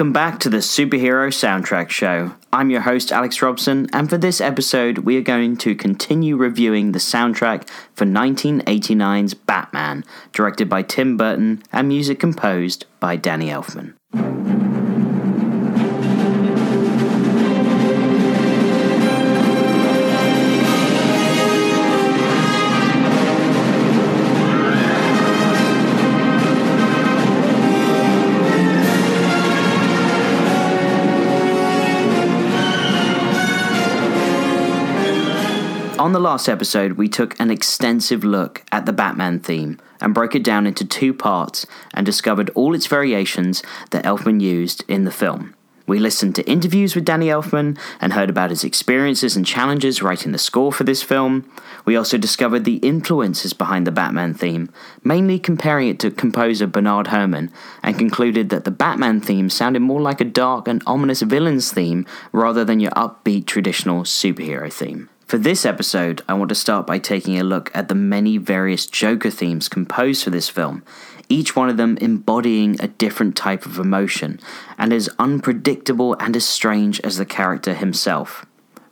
Welcome back to the Superhero Soundtrack Show. I'm your host, Alex Robson, and for this episode, we are going to continue reviewing the soundtrack for 1989's Batman, directed by Tim Burton and music composed by Danny Elfman. On the last episode, we took an extensive look at the Batman theme and broke it down into two parts and discovered all its variations that Elfman used in the film. We listened to interviews with Danny Elfman and heard about his experiences and challenges writing the score for this film. We also discovered the influences behind the Batman theme, mainly comparing it to composer Bernard Herrmann, and concluded that the Batman theme sounded more like a dark and ominous villain's theme rather than your upbeat traditional superhero theme. For this episode, I want to start by taking a look at the many various Joker themes composed for this film, each one of them embodying a different type of emotion, and as unpredictable and as strange as the character himself.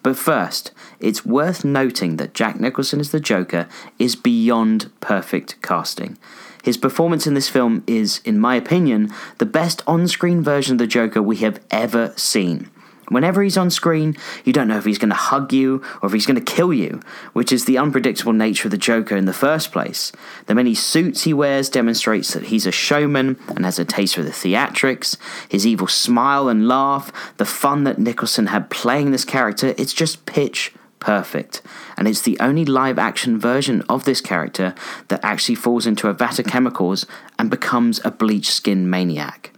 But first, it's worth noting that Jack Nicholson as the Joker is beyond perfect casting. His performance in this film is, in my opinion, the best on screen version of the Joker we have ever seen. Whenever he's on screen, you don't know if he's going to hug you or if he's going to kill you, which is the unpredictable nature of the Joker in the first place. The many suits he wears demonstrates that he's a showman and has a taste for the theatrics. His evil smile and laugh, the fun that Nicholson had playing this character, it's just pitch perfect. And it's the only live action version of this character that actually falls into a vat of chemicals and becomes a bleach skin maniac.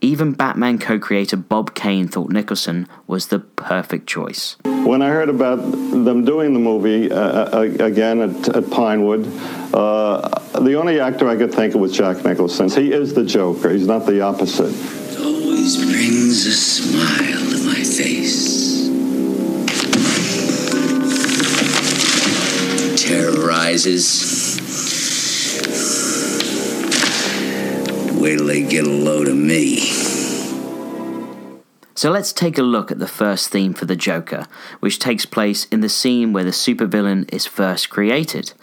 Even Batman co creator Bob Kane thought Nicholson was the perfect choice. When I heard about them doing the movie uh, uh again at, at Pinewood, uh, the only actor I could think of was Jack Nicholson. He is the Joker, he's not the opposite. It always brings a smile to my face. Terrorizes. Wait till they get a load of me. So let's take a look at the first theme for the Joker, which takes place in the scene where the supervillain is first created.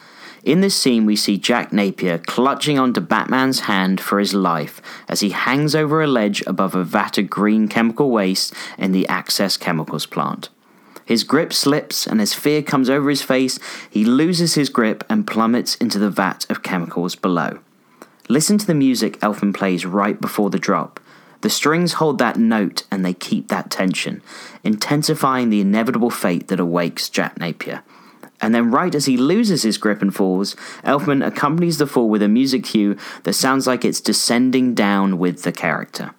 In this scene, we see Jack Napier clutching onto Batman's hand for his life as he hangs over a ledge above a vat of green chemical waste in the Axis Chemicals plant. His grip slips, and as fear comes over his face, he loses his grip and plummets into the vat of chemicals below. Listen to the music Elfman plays right before the drop. The strings hold that note and they keep that tension, intensifying the inevitable fate that awakes Jack Napier. And then, right as he loses his grip and falls, Elfman accompanies the fall with a music cue that sounds like it's descending down with the character.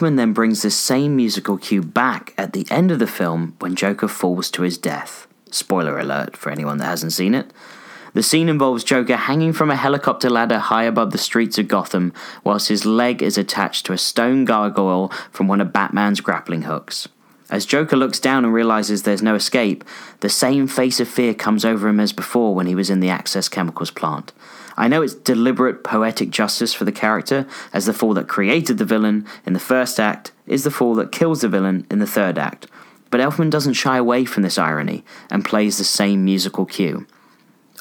Elfman then brings this same musical cue back at the end of the film when Joker falls to his death. Spoiler alert for anyone that hasn't seen it. The scene involves Joker hanging from a helicopter ladder high above the streets of Gotham, whilst his leg is attached to a stone gargoyle from one of Batman's grappling hooks. As Joker looks down and realizes there's no escape, the same face of fear comes over him as before when he was in the Axis Chemicals plant. I know it's deliberate poetic justice for the character, as the fall that created the villain in the first act is the fall that kills the villain in the third act. But Elfman doesn't shy away from this irony and plays the same musical cue.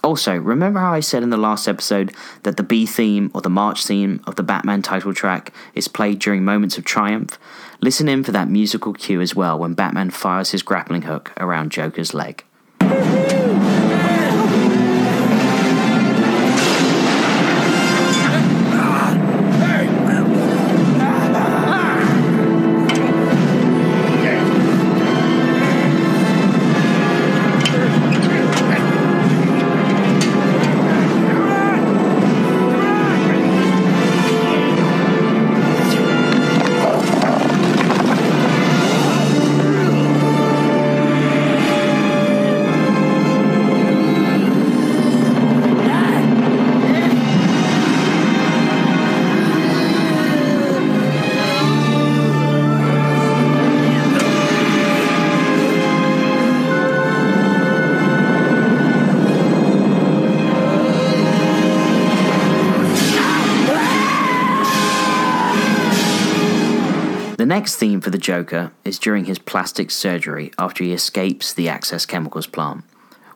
Also, remember how I said in the last episode that the B theme or the march theme of the Batman title track is played during moments of triumph? Listen in for that musical cue as well when Batman fires his grappling hook around Joker's leg. Next theme for the Joker is during his plastic surgery after he escapes the Axis Chemicals plant.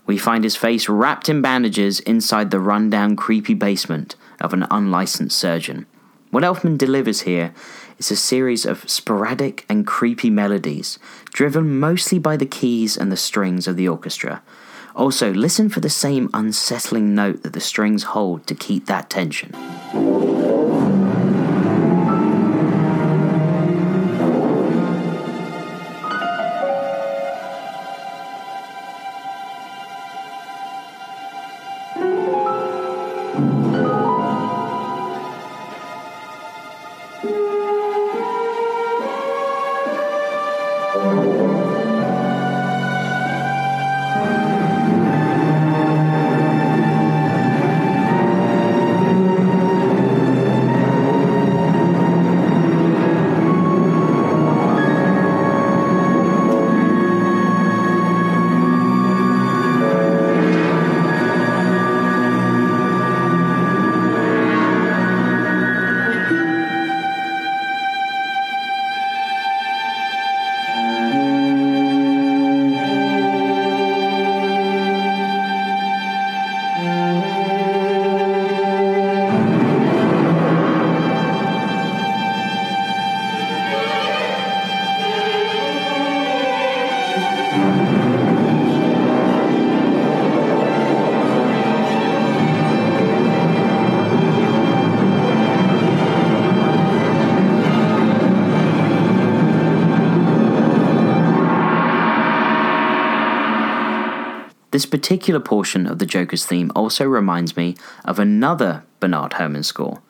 We find his face wrapped in bandages inside the rundown, creepy basement of an unlicensed surgeon. What Elfman delivers here is a series of sporadic and creepy melodies, driven mostly by the keys and the strings of the orchestra. Also, listen for the same unsettling note that the strings hold to keep that tension. This particular portion of the Joker's theme also reminds me of another Bernard Herrmann score.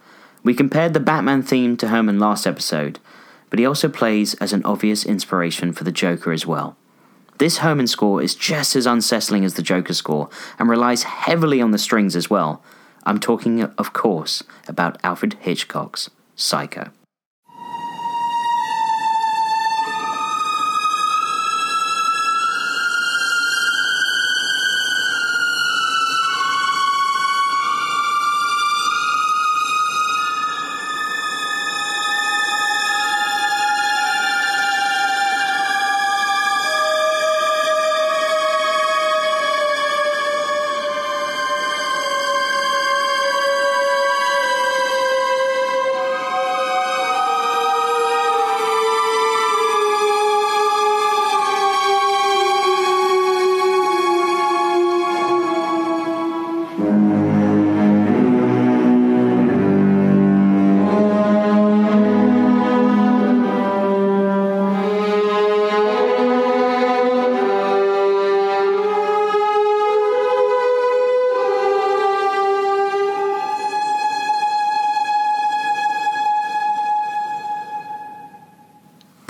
We compared the Batman theme to Herrmann last episode, but he also plays as an obvious inspiration for the Joker as well. This Herrmann score is just as unsettling as the Joker score and relies heavily on the strings as well. I'm talking, of course, about Alfred Hitchcock's Psycho.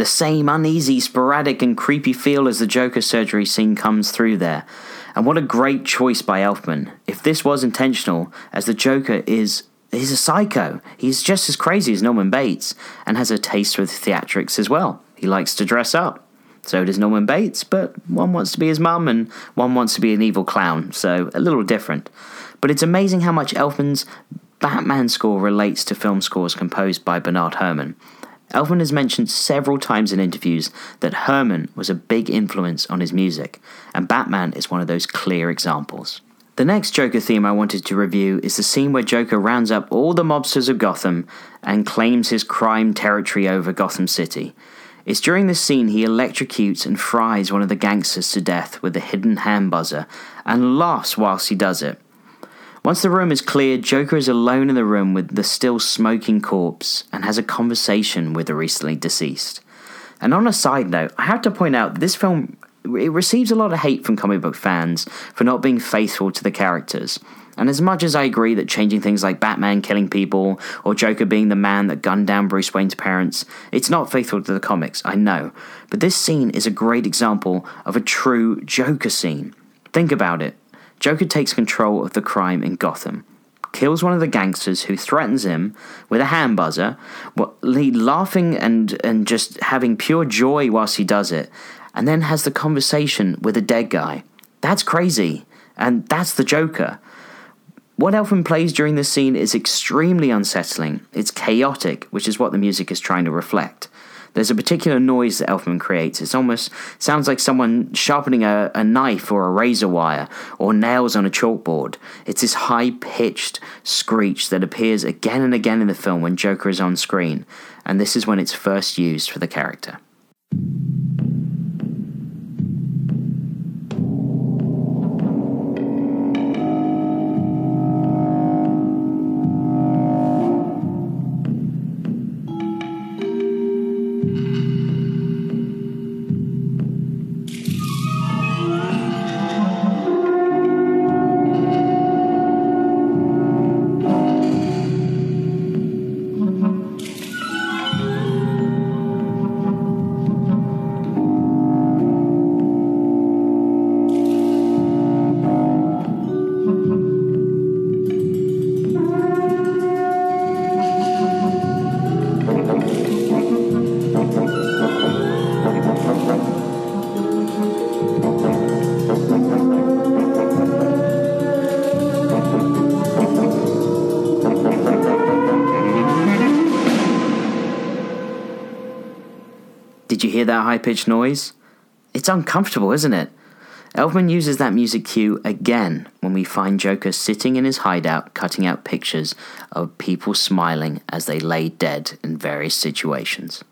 The same uneasy, sporadic, and creepy feel as the Joker surgery scene comes through there. And what a great choice by Elfman. If this was intentional, as the Joker is he's a psycho. He's just as crazy as Norman Bates and has a taste for theatrics as well. He likes to dress up. So does Norman Bates, but one wants to be his mum and one wants to be an evil clown, so a little different. But it's amazing how much Elfman's Batman score relates to film scores composed by Bernard Herrmann. Elfman has mentioned several times in interviews that Herrmann was a big influence on his music, and Batman is one of those clear examples. The next Joker theme I wanted to review is the scene where Joker rounds up all the mobsters of Gotham and claims his crime territory over Gotham City. It's during this scene he electrocutes and fries one of the gangsters to death with a hidden hand buzzer and laughs whilst he does it. Once the room is cleared, Joker is alone in the room with the still smoking corpse and has a conversation with the recently deceased. And on a side note, I have to point out this film it receives a lot of hate from comic book fans for not being faithful to the characters. And as much as I agree that changing things like Batman killing people or Joker being the man that gunned down Bruce Wayne's parents, it's not faithful to the comics, I know. But this scene is a great example of a true Joker scene. Think about it. Joker takes control of the crime in Gotham, kills one of the gangsters who threatens him with a hand buzzer, while laughing and, and just having pure joy whilst he does it, and then has the conversation with a dead guy. That's crazy, and that's the Joker. What Elfman plays during this scene is extremely unsettling. It's chaotic, which is what the music is trying to reflect. There's a particular noise that Elfman creates. It almost sounds like someone sharpening a, a knife or a razor wire or nails on a chalkboard. It's this high pitched screech that appears again and again in the film when Joker is on screen, and this is when it's first used for the character. You hear that high pitched noise? It's uncomfortable, isn't it? Elfman uses that music cue again when we find Joker sitting in his hideout cutting out pictures of people smiling as they lay dead in various situations.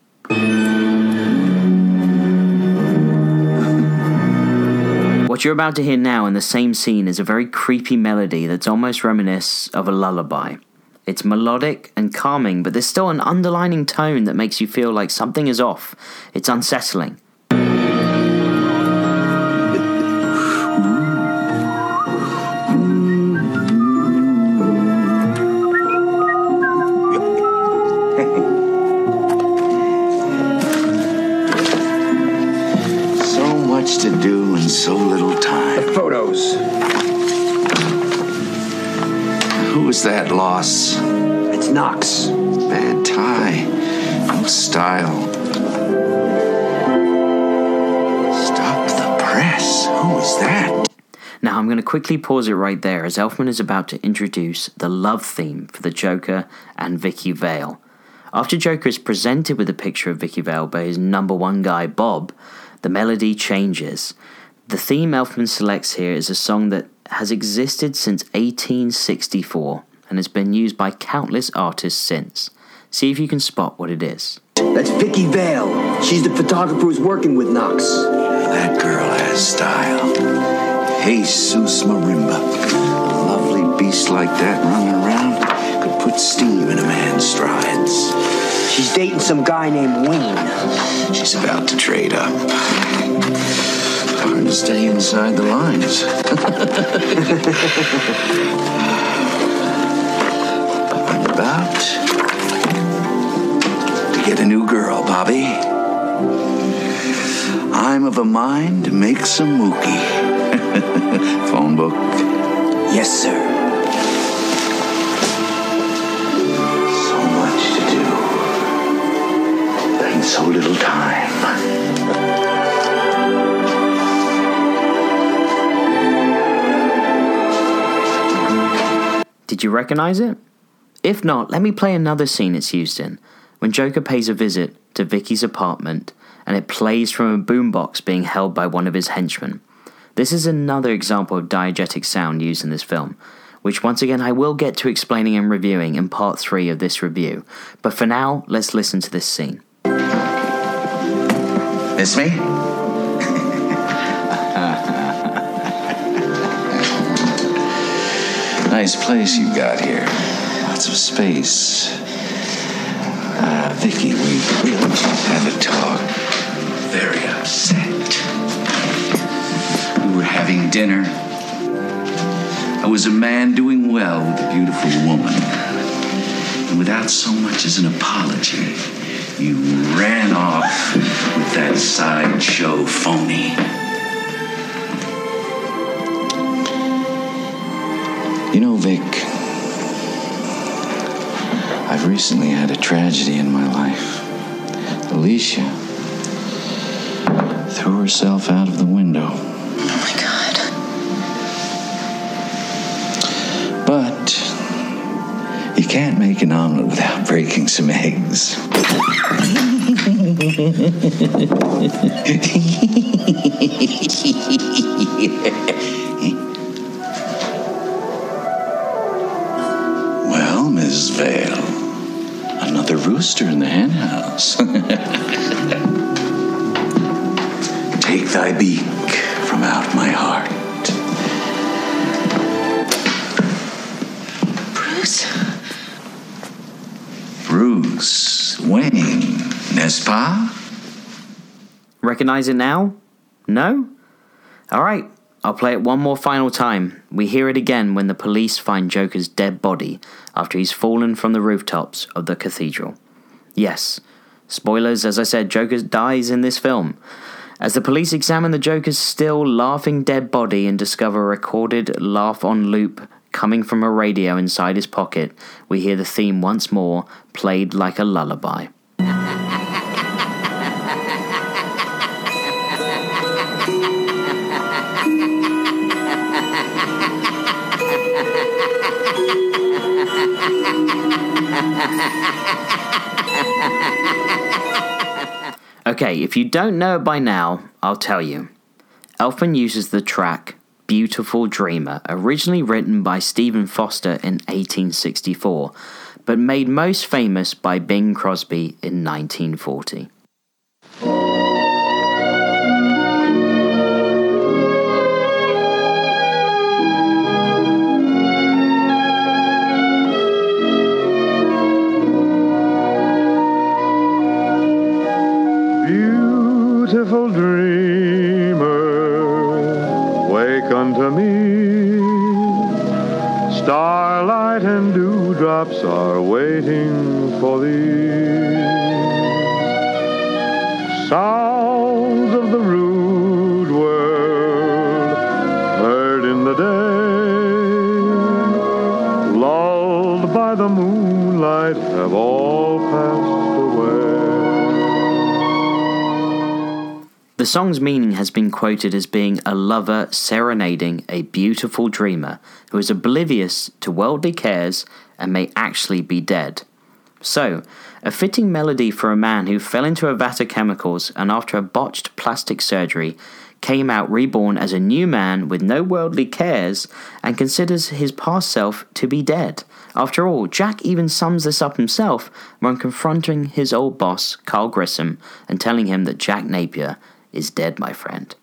What you're about to hear now in the same scene is a very creepy melody that's almost reminiscent of a lullaby. It's melodic and calming, but there's still an underlining tone that makes you feel like something is off. It's unsettling. Was that loss? It's Knox. Bad tie. No style. Stop the press. Who was that? Now, I'm going to quickly pause it right there as Elfman is about to introduce the love theme for the Joker and Vicki Vale. After Joker is presented with a picture of Vicki Vale by his number one guy, Bob, the melody changes. The theme Elfman selects here is a song that has existed since 1864 and has been used by countless artists since. See if you can spot what it is. That's Vicki Vale. She's the photographer who's working with Knox. That girl has style. Jesus Marimba. A lovely beast like that running around could put steam in a man's strides. She's dating some guy named Wayne. She's about to trade up. Hard to stay inside the lines. I'm about to get a new girl, Bobby. I'm of a mind to make some mookie. Phone book. Yes, sir. So much to do. And so little time. Did you recognize it? If not, let me play another scene it's used in. When Joker pays a visit to Vicki's apartment and it plays from a boombox being held by one of his henchmen. This is another example of diegetic sound used in this film, which once again I will get to explaining and reviewing in part 3 of this review. But for now, let's listen to this scene. Miss me? Nice place you've got here. Lots of space. Uh, Vicki, we really should have a talk. Very upset. We were having dinner. I was a man doing well with a beautiful woman. And without so much as an apology, you ran off with that sideshow phony. You know, Vic, I've recently had a tragedy in my life. Alicia threw herself out of the window. Oh my god. But you can't make an omelet without breaking some eggs. well, Miss Vale, another rooster in the henhouse. Take thy beak from out my heart. Bruce? Bruce Wayne, n'est-ce pas? Recognize it now? No? Alright, I'll play it one more final time. We hear it again when the police find Joker's dead body after he's fallen from the rooftops of the cathedral. Yes, spoilers, as I said, Joker dies in this film. As the police examine the Joker's still laughing dead body and discover a recorded laugh on loop coming from a radio inside his pocket, we hear the theme once more, played like a lullaby. Okay, if you don't know it by now, I'll tell you. Elfman uses the track Beautiful Dreamer, originally written by Stephen Foster in 1864, but made most famous by Bing Crosby in 1940. Beautiful dreamer, wake unto me. Starlight and dewdrops are waiting for thee. Sounds of the rude world heard in the day, lulled by the moonlight, have all The song's meaning has been quoted as being a lover serenading a beautiful dreamer who is oblivious to worldly cares and may actually be dead. So, a fitting melody for a man who fell into a vat of chemicals and after a botched plastic surgery came out reborn as a new man with no worldly cares and considers his past self to be dead. After all, Jack even sums this up himself when confronting his old boss, Carl Grissom, and telling him that Jack Napier is dead, my friend.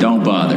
Don't bother.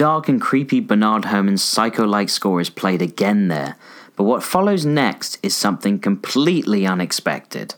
Dark and creepy Bernard Herrmann's psycho like score is played again there, but what follows next is something completely unexpected.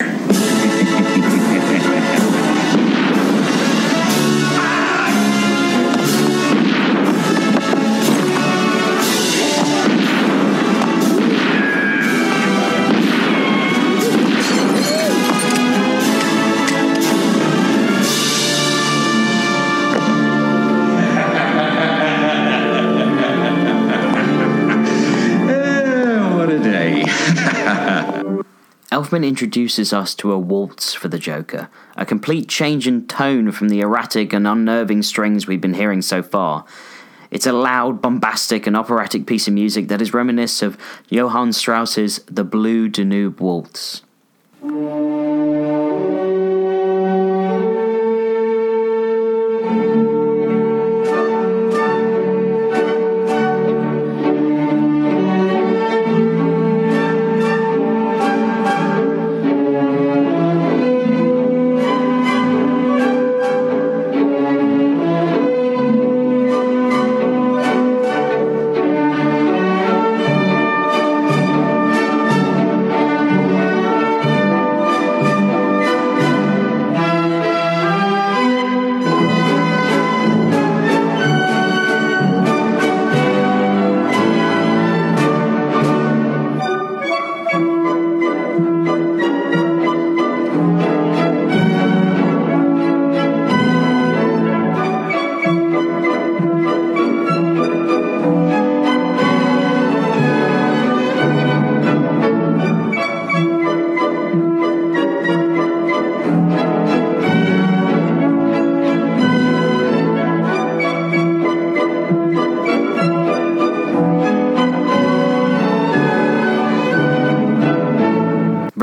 Elfman introduces us to a waltz for the Joker, a complete change in tone from the erratic and unnerving strings we've been hearing so far. It's a loud, bombastic, and operatic piece of music that is reminiscent of Johann Strauss's The Blue Danube Waltz.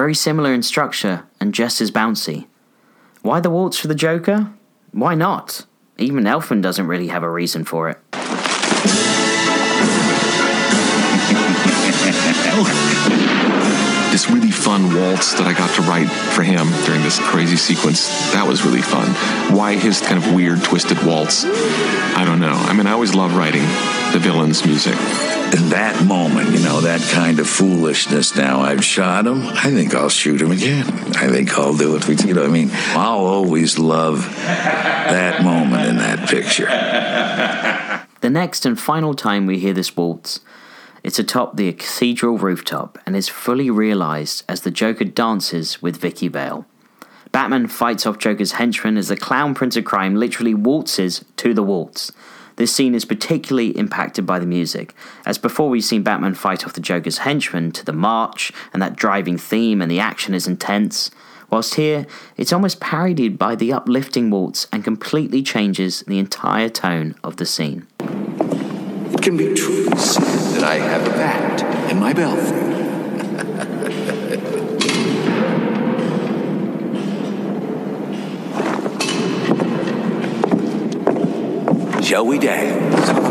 Very similar in structure and just as bouncy. Why the waltz for the Joker? Why not? Even Elfman doesn't really have a reason for it. Fun waltz that I got to write for him during this crazy sequence, that was really fun. Why his kind of weird, twisted waltz? I don't know. I mean, I always love writing the villain's music. In that moment, you know, that kind of foolishness now, I've shot him. I think I'll shoot him again. I think I'll do it. You know, I mean, I'll always love that moment in that picture. The next and final time we hear this waltz, it's atop the cathedral rooftop and is fully realized as the Joker dances with Vicki Vale. Batman fights off Joker's henchmen as the clown prince of crime literally waltzes to the waltz. This scene is particularly impacted by the music, as before we've seen Batman fight off the Joker's henchmen to the march and that driving theme, and the action is intense. Whilst here, it's almost parodied by the uplifting waltz and completely changes the entire tone of the scene. It can be truly said that I have a bat in my belfry. Shall we dance?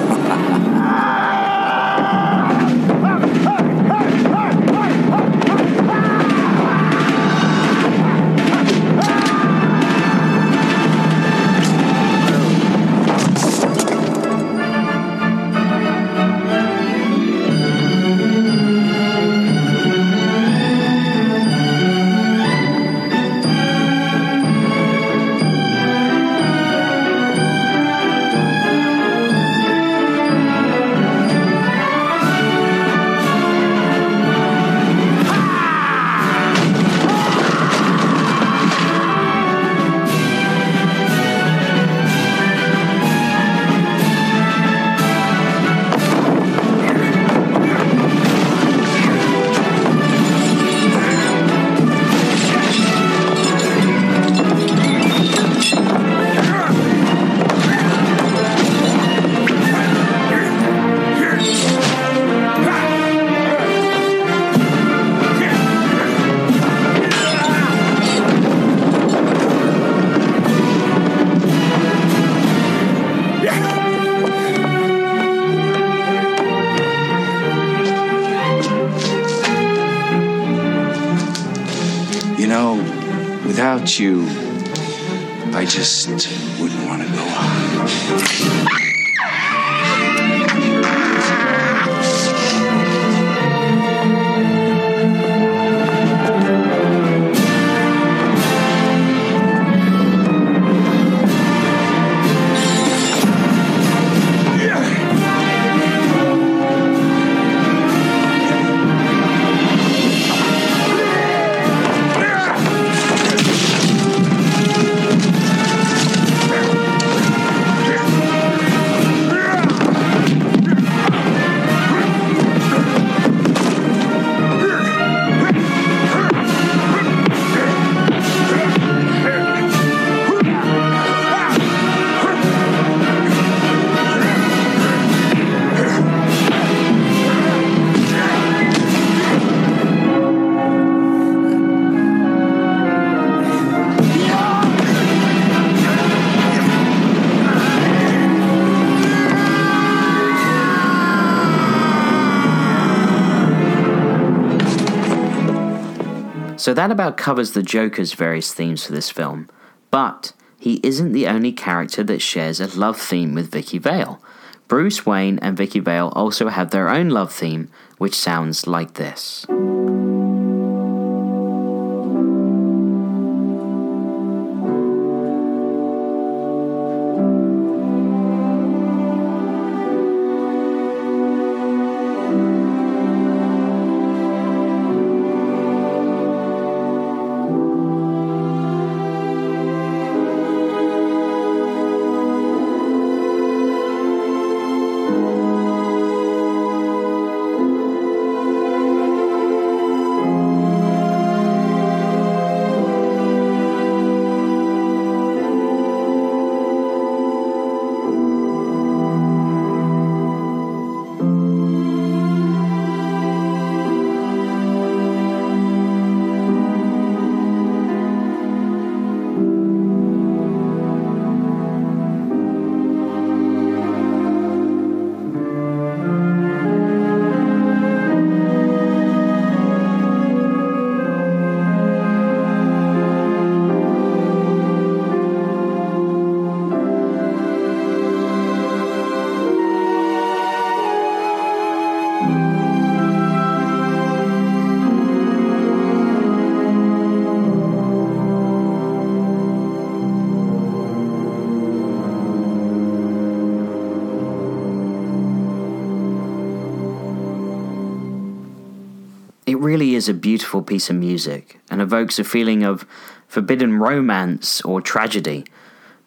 You, I just So that about covers the Joker's various themes for this film. But he isn't the only character that shares a love theme with Vicki Vale. Bruce Wayne and Vicki Vale also have their own love theme, which sounds like this. Really is a beautiful piece of music and evokes a feeling of forbidden romance or tragedy.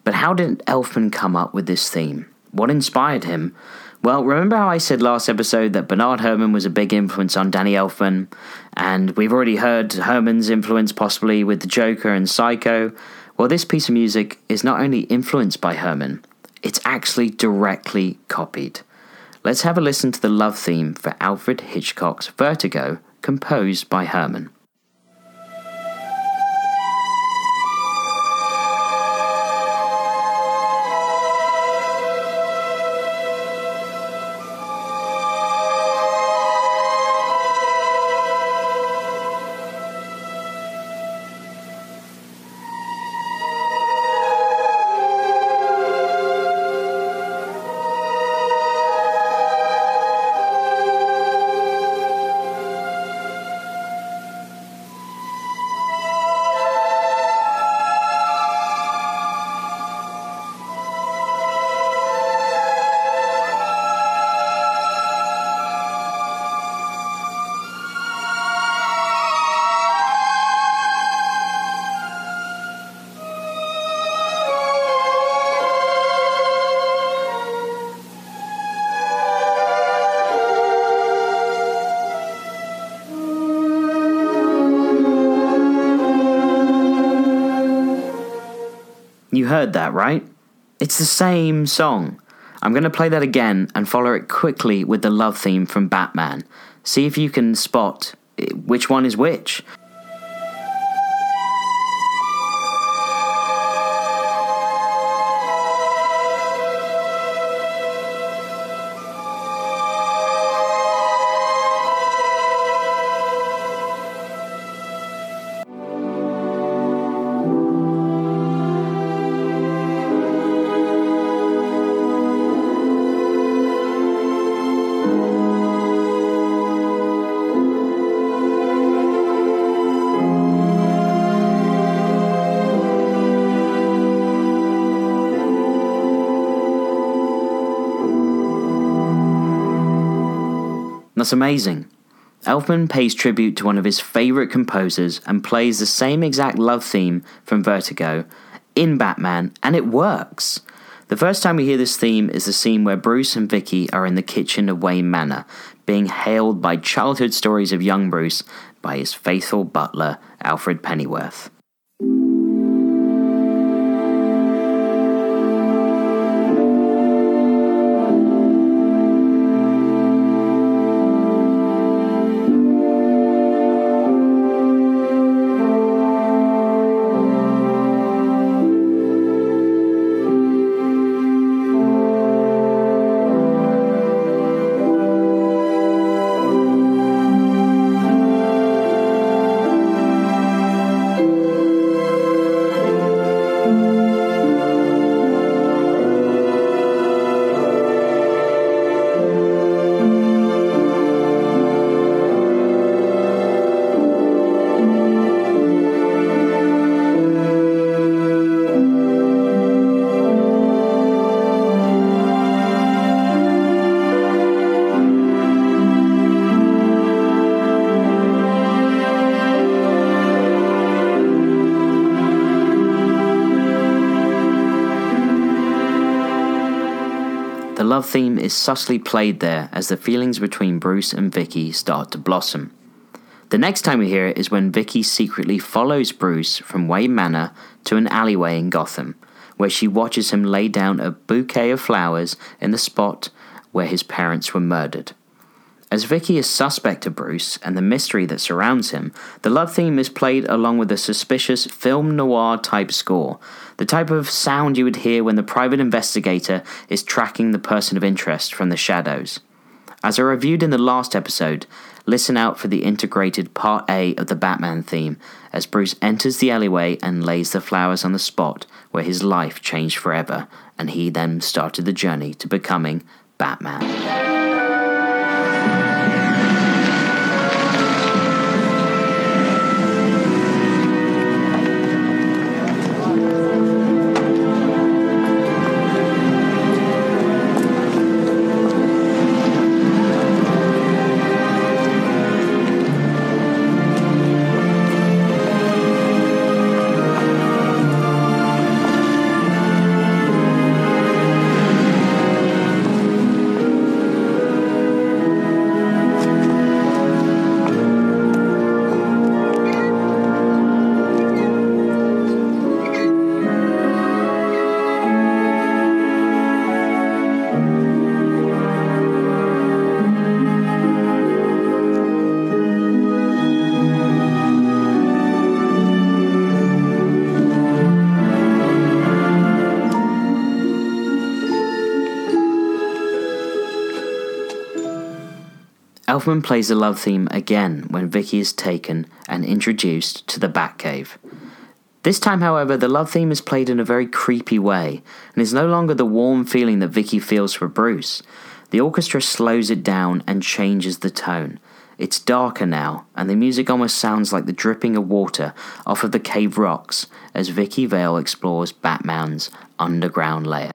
But how did Elfman come up with this theme? What inspired him? Well, remember how I said last episode that Bernard Herrmann was a big influence on Danny Elfman, and we've already heard Herrmann's influence possibly with The Joker and Psycho? Well, this piece of music is not only influenced by Herrmann, it's actually directly copied. Let's have a listen to the love theme for Alfred Hitchcock's Vertigo, composed by Herrmann. Heard that, right? It's the same song. I'm going to play that again and follow it quickly with the love theme from Batman. See if you can spot which one is which. Amazing. Elfman pays tribute to one of his favourite composers and plays the same exact love theme from Vertigo in Batman, and it works. The first time we hear this theme is the scene where Bruce and Vicki are in the kitchen of Wayne Manor, being hailed by childhood stories of young Bruce by his faithful butler, Alfred Pennyworth. Is subtly played there as the feelings between Bruce and Vicki start to blossom. The next time we hear it is when Vicki secretly follows Bruce from Wayne Manor to an alleyway in Gotham, where she watches him lay down a bouquet of flowers in the spot where his parents were murdered. As Vicki is suspect of Bruce and the mystery that surrounds him, the love theme is played along with a suspicious film noir type score, the type of sound you would hear when the private investigator is tracking the person of interest from the shadows. As I reviewed in the last episode, listen out for the integrated Part A of the Batman theme as Bruce enters the alleyway and lays the flowers on the spot where his life changed forever, and he then started the journey to becoming Batman. Elfman plays the love theme again when Vicki is taken and introduced to the Batcave. This time, however, the love theme is played in a very creepy way and is no longer the warm feeling that Vicki feels for Bruce. The orchestra slows it down and changes the tone. It's darker now, and the music almost sounds like the dripping of water off of the cave rocks as Vicki Vale explores Batman's underground lair.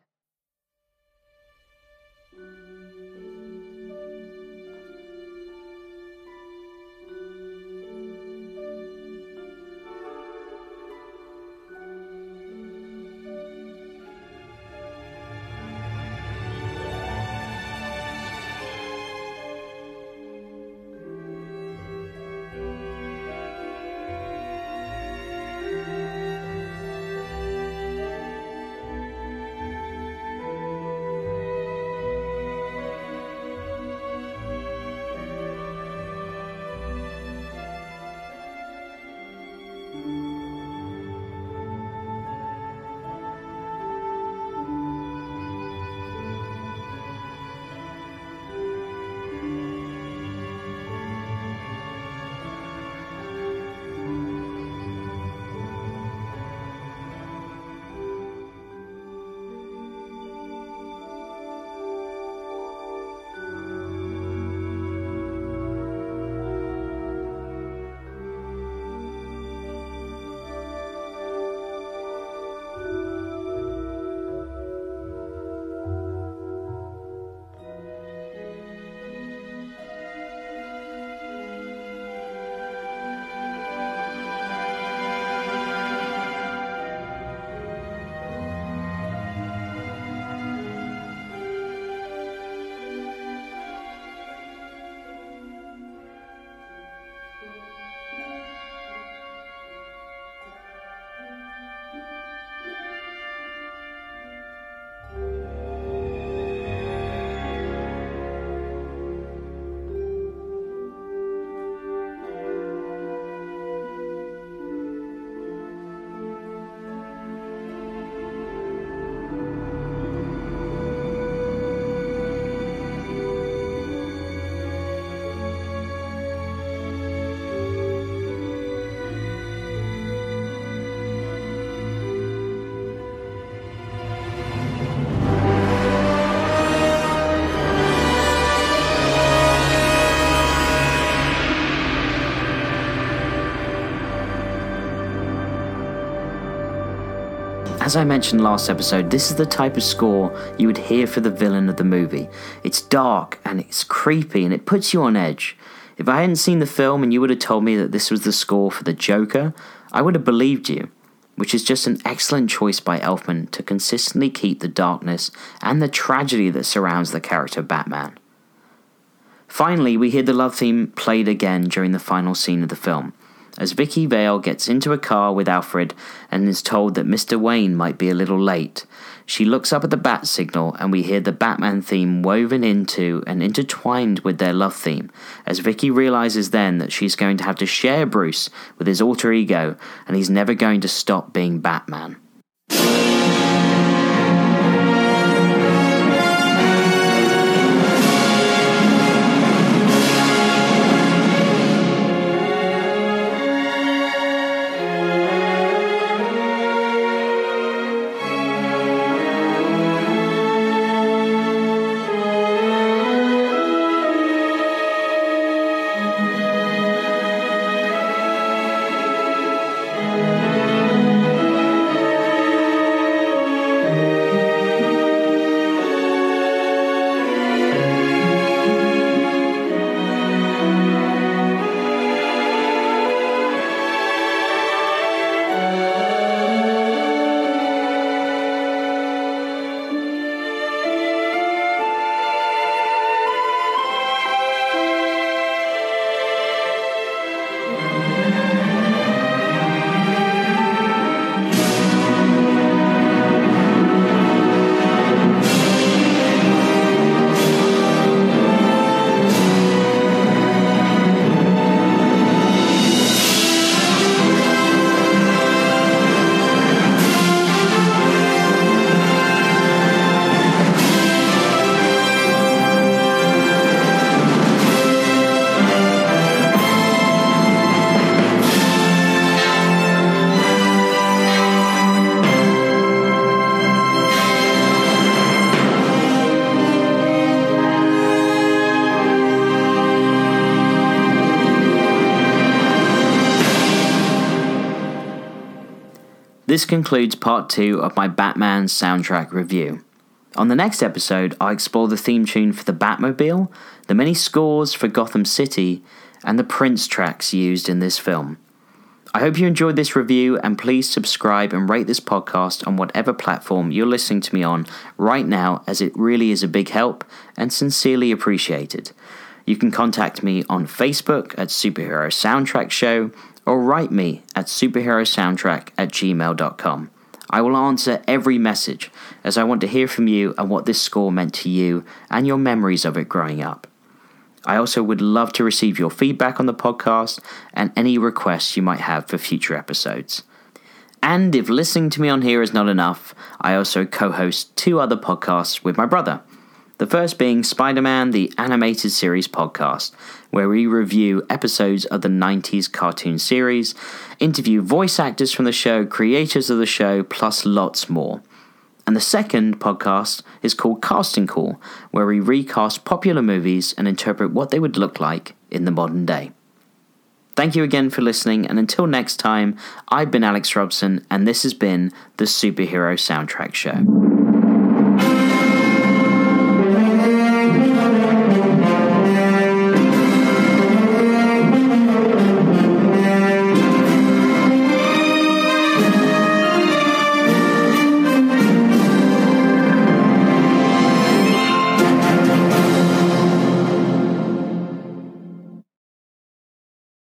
As I mentioned last episode, this is the type of score you would hear for the villain of the movie. It's dark and it's creepy and it puts you on edge. If I hadn't seen the film and you would have told me that this was the score for the Joker, I would have believed you, which is just an excellent choice by Elfman to consistently keep the darkness and the tragedy that surrounds the character Batman. Finally, we hear the love theme played again during the final scene of the film as Vicki Vale gets into a car with Alfred and is told that Mr. Wayne might be a little late. She looks up at the bat signal and we hear the Batman theme woven into and intertwined with their love theme, as Vicki realizes then that she's going to have to share Bruce with his alter ego and he's never going to stop being Batman. This concludes part two of my Batman soundtrack review. On the next episode, I explore the theme tune for the Batmobile, the many scores for Gotham City, and the Prince tracks used in this film. I hope you enjoyed this review and please subscribe and rate this podcast on whatever platform you're listening to me on right now, as it really is a big help and sincerely appreciated. You can contact me on Facebook at Superhero Soundtrack Show or write me at superherosoundtrack at gmail.com. I will answer every message as I want to hear from you and what this score meant to you and your memories of it growing up. I also would love to receive your feedback on the podcast and any requests you might have for future episodes. And if listening to me on here is not enough, I also co host two other podcasts with my brother. The first being Spider Man, the animated series podcast, where we review episodes of the 90s cartoon series, interview voice actors from the show, creators of the show, plus lots more. And the second podcast is called Casting Call, where we recast popular movies and interpret what they would look like in the modern day. Thank you again for listening, and until next time, I've been Alex Robson, and this has been the Superhero Soundtrack Show.